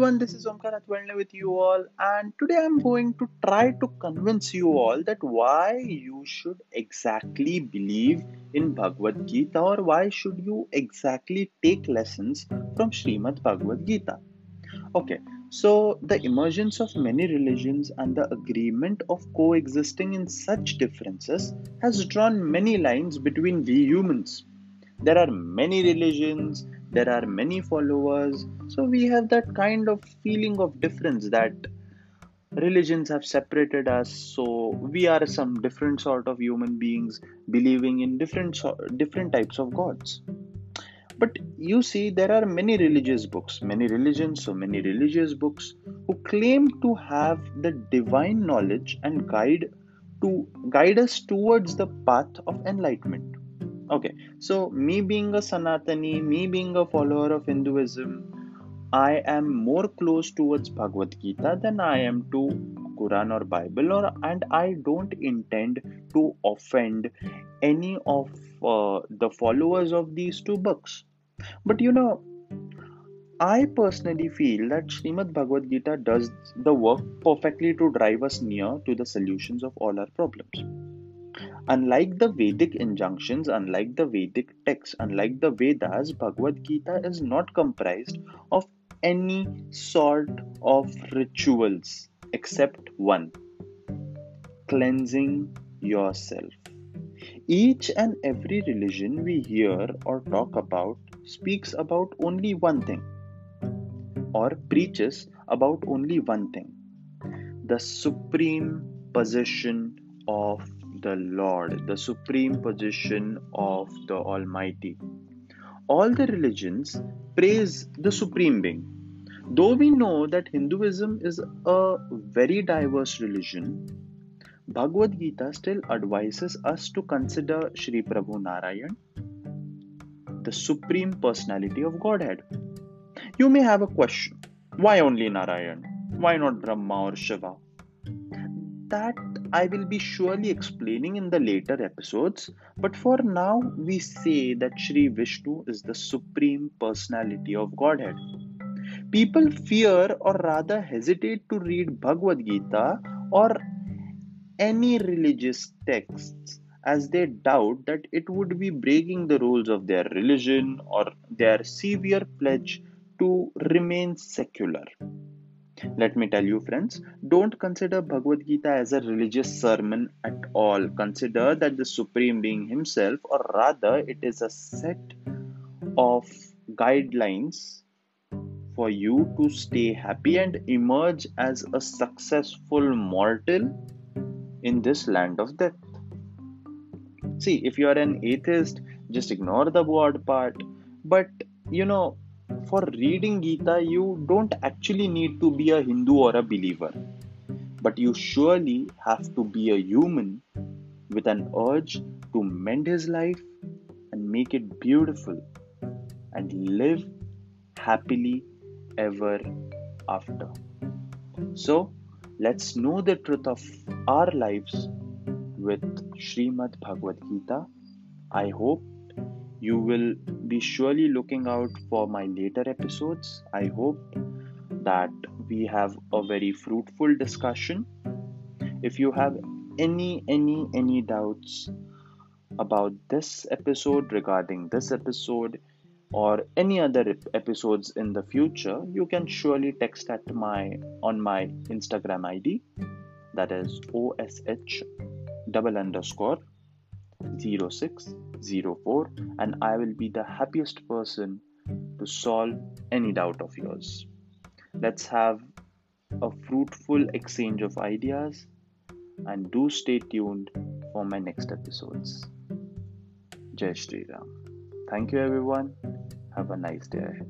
everyone, this is Omkar Atwalne with you all, and today I'm going to try to convince you all that why you should exactly believe in Bhagavad Gita or why should you exactly take lessons from Srimad Bhagavad Gita. Okay, so the emergence of many religions and the agreement of coexisting in such differences has drawn many lines between we humans. There are many religions there are many followers so we have that kind of feeling of difference that religions have separated us so we are some different sort of human beings believing in different different types of gods. But you see there are many religious books many religions so many religious books who claim to have the divine knowledge and guide to guide us towards the path of enlightenment Okay, so me being a Sanatani, me being a follower of Hinduism, I am more close towards Bhagavad Gita than I am to Quran or Bible, or and I don't intend to offend any of uh, the followers of these two books. But you know, I personally feel that Srimad Bhagavad Gita does the work perfectly to drive us near to the solutions of all our problems. Unlike the Vedic injunctions, unlike the Vedic texts, unlike the Vedas, Bhagavad Gita is not comprised of any sort of rituals except one cleansing yourself. Each and every religion we hear or talk about speaks about only one thing or preaches about only one thing the supreme position of the Lord, the supreme position of the Almighty. All the religions praise the Supreme Being. Though we know that Hinduism is a very diverse religion, Bhagavad Gita still advises us to consider Sri Prabhu Narayan, the supreme personality of Godhead. You may have a question why only Narayan? Why not Brahma or Shiva? That I will be surely explaining in the later episodes, but for now, we say that Sri Vishnu is the supreme personality of Godhead. People fear or rather hesitate to read Bhagavad Gita or any religious texts as they doubt that it would be breaking the rules of their religion or their severe pledge to remain secular. Let me tell you, friends, don't consider Bhagavad Gita as a religious sermon at all. Consider that the Supreme Being Himself, or rather, it is a set of guidelines for you to stay happy and emerge as a successful mortal in this land of death. See, if you are an atheist, just ignore the word part. But you know, for reading Gita, you don't actually need to be a Hindu or a believer, but you surely have to be a human with an urge to mend his life and make it beautiful and live happily ever after. So, let's know the truth of our lives with Srimad Bhagavad Gita. I hope you will be surely looking out for my later episodes. I hope that we have a very fruitful discussion. If you have any any any doubts about this episode regarding this episode or any other episodes in the future you can surely text at my on my instagram id that is osh double underscore 0604 and I will be the happiest person to solve any doubt of yours. Let's have a fruitful exchange of ideas and do stay tuned for my next episodes. Jai Shri Ram. Thank you everyone. Have a nice day.